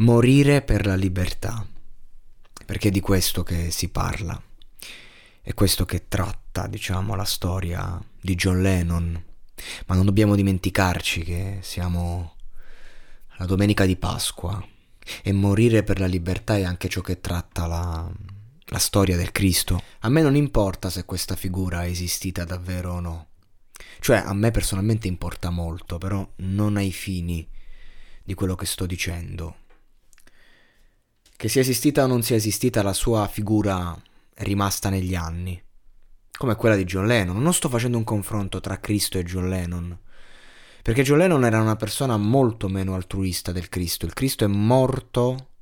Morire per la libertà perché è di questo che si parla. È questo che tratta, diciamo, la storia di John Lennon. Ma non dobbiamo dimenticarci che siamo la domenica di Pasqua e morire per la libertà è anche ciò che tratta la, la storia del Cristo. A me non importa se questa figura è esistita davvero o no. Cioè, a me personalmente importa molto, però non ai fini di quello che sto dicendo. Che sia esistita o non sia esistita, la sua figura è rimasta negli anni, come quella di John Lennon. Non sto facendo un confronto tra Cristo e John Lennon, perché John Lennon era una persona molto meno altruista del Cristo. Il Cristo è morto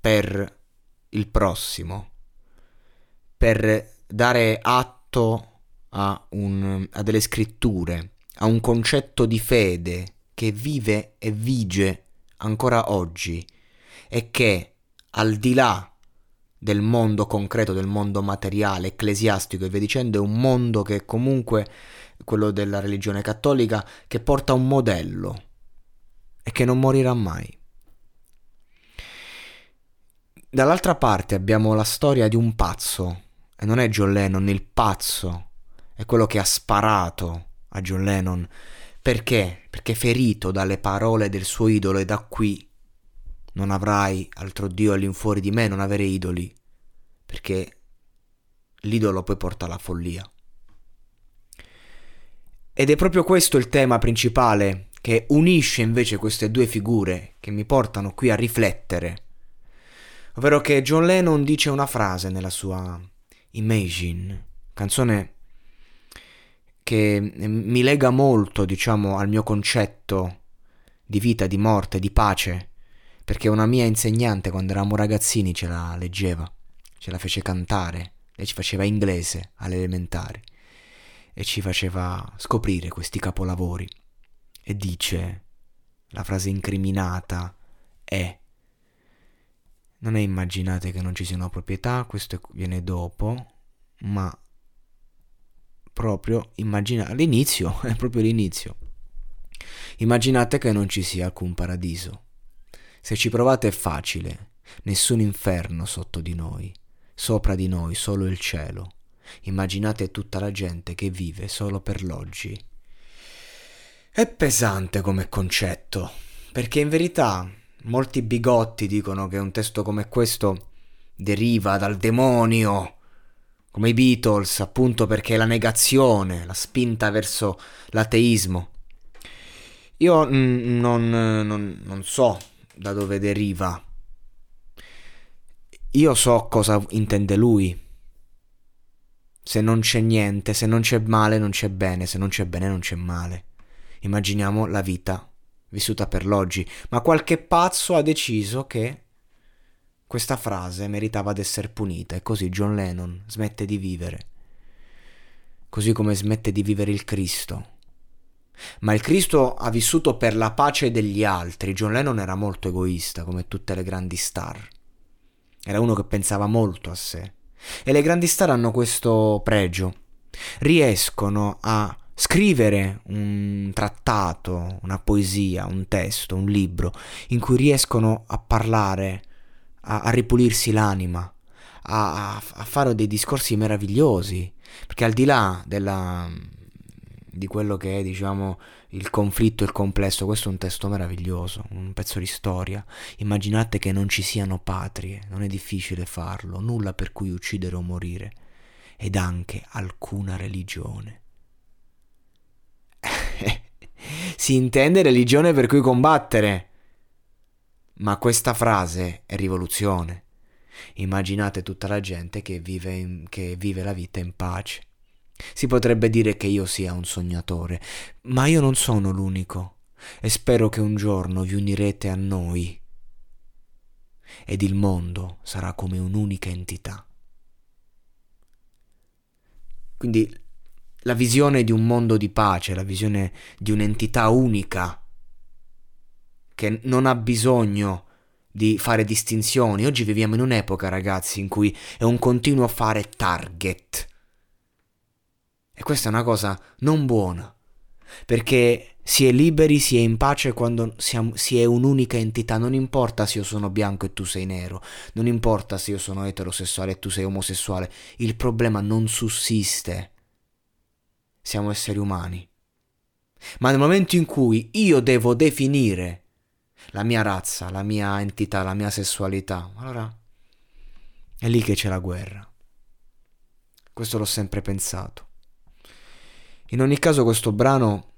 per il prossimo, per dare atto a, un, a delle scritture, a un concetto di fede che vive e vige ancora oggi e che al di là del mondo concreto, del mondo materiale, ecclesiastico e via dicendo, è un mondo che comunque, quello della religione cattolica, che porta un modello e che non morirà mai. Dall'altra parte abbiamo la storia di un pazzo, e non è John Lennon il pazzo, è quello che ha sparato a John Lennon. Perché? Perché ferito dalle parole del suo idolo e da qui non avrai altro Dio all'infuori di me, non avere idoli, perché l'idolo poi porta alla follia. Ed è proprio questo il tema principale che unisce invece queste due figure che mi portano qui a riflettere. Ovvero che John Lennon dice una frase nella sua Imagine, canzone che mi lega molto, diciamo, al mio concetto di vita, di morte, di pace perché una mia insegnante quando eravamo ragazzini ce la leggeva, ce la fece cantare, lei ci faceva inglese alle elementari e ci faceva scoprire questi capolavori. E dice, la frase incriminata è, non è immaginate che non ci siano proprietà, questo viene dopo, ma proprio immaginate, all'inizio, è proprio l'inizio. Immaginate che non ci sia alcun paradiso se ci provate è facile, nessun inferno sotto di noi, sopra di noi solo il cielo. Immaginate tutta la gente che vive solo per l'oggi. È pesante come concetto, perché in verità molti bigotti dicono che un testo come questo deriva dal demonio, come i Beatles, appunto perché è la negazione, la spinta verso l'ateismo. Io non, non, non so da dove deriva. Io so cosa intende lui. Se non c'è niente, se non c'è male, non c'è bene, se non c'è bene, non c'è male. Immaginiamo la vita vissuta per l'oggi, ma qualche pazzo ha deciso che questa frase meritava di essere punita e così John Lennon smette di vivere. Così come smette di vivere il Cristo ma il Cristo ha vissuto per la pace degli altri. John Lennon era molto egoista, come tutte le grandi star. Era uno che pensava molto a sé. E le grandi star hanno questo pregio. Riescono a scrivere un trattato, una poesia, un testo, un libro, in cui riescono a parlare, a, a ripulirsi l'anima, a, a fare dei discorsi meravigliosi. Perché al di là della di quello che è, diciamo, il conflitto, il complesso. Questo è un testo meraviglioso, un pezzo di storia. Immaginate che non ci siano patrie, non è difficile farlo, nulla per cui uccidere o morire, ed anche alcuna religione. si intende religione per cui combattere. Ma questa frase è rivoluzione. Immaginate tutta la gente che vive, in, che vive la vita in pace si potrebbe dire che io sia un sognatore, ma io non sono l'unico e spero che un giorno vi unirete a noi ed il mondo sarà come un'unica entità. Quindi la visione di un mondo di pace, la visione di un'entità unica che non ha bisogno di fare distinzioni. Oggi viviamo in un'epoca, ragazzi, in cui è un continuo fare target. E questa è una cosa non buona, perché si è liberi, si è in pace quando siamo, si è un'unica entità, non importa se io sono bianco e tu sei nero, non importa se io sono eterosessuale e tu sei omosessuale, il problema non sussiste. Siamo esseri umani. Ma nel momento in cui io devo definire la mia razza, la mia entità, la mia sessualità, allora è lì che c'è la guerra. Questo l'ho sempre pensato. In ogni caso questo brano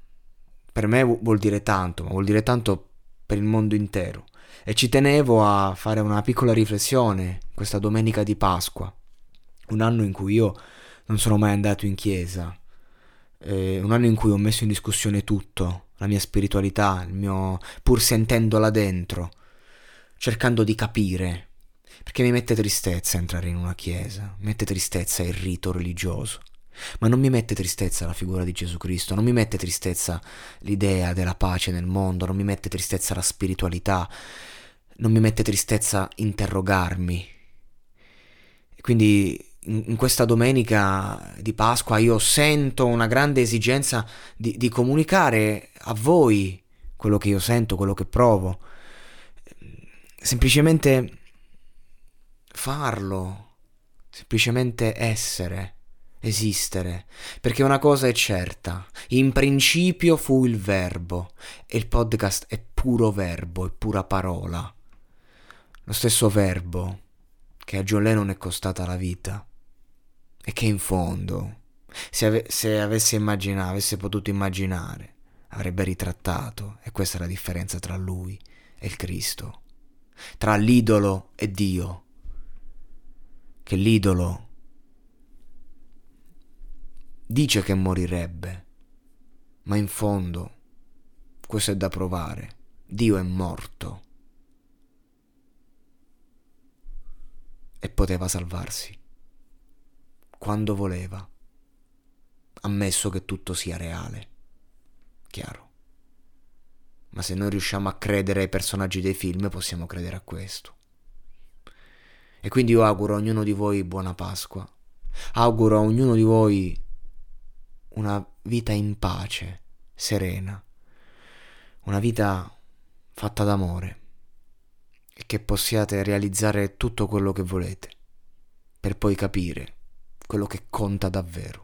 per me vuol dire tanto, ma vuol dire tanto per il mondo intero. E ci tenevo a fare una piccola riflessione questa domenica di Pasqua, un anno in cui io non sono mai andato in chiesa, eh, un anno in cui ho messo in discussione tutto, la mia spiritualità, il mio pur sentendola dentro, cercando di capire, perché mi mette tristezza entrare in una chiesa, mi mette tristezza il rito religioso. Ma non mi mette tristezza la figura di Gesù Cristo, non mi mette tristezza l'idea della pace nel mondo, non mi mette tristezza la spiritualità, non mi mette tristezza interrogarmi. E quindi in, questa domenica di Pasqua io sento una grande esigenza di, di comunicare a voi quello che io sento, quello che provo. Semplicemente farlo, semplicemente essere esistere, perché una cosa è certa, in principio fu il verbo e il podcast è puro verbo, è pura parola. Lo stesso verbo che a John Lennon è costata la vita e che in fondo, se, ave- se avesse immaginato, avesse potuto immaginare, avrebbe ritrattato, e questa è la differenza tra lui e il Cristo, tra l'idolo e Dio, che l'idolo dice che morirebbe, ma in fondo questo è da provare. Dio è morto e poteva salvarsi quando voleva, ammesso che tutto sia reale. Chiaro. Ma se noi riusciamo a credere ai personaggi dei film, possiamo credere a questo. E quindi io auguro a ognuno di voi buona Pasqua. Auguro a ognuno di voi una vita in pace, serena, una vita fatta d'amore e che possiate realizzare tutto quello che volete per poi capire quello che conta davvero.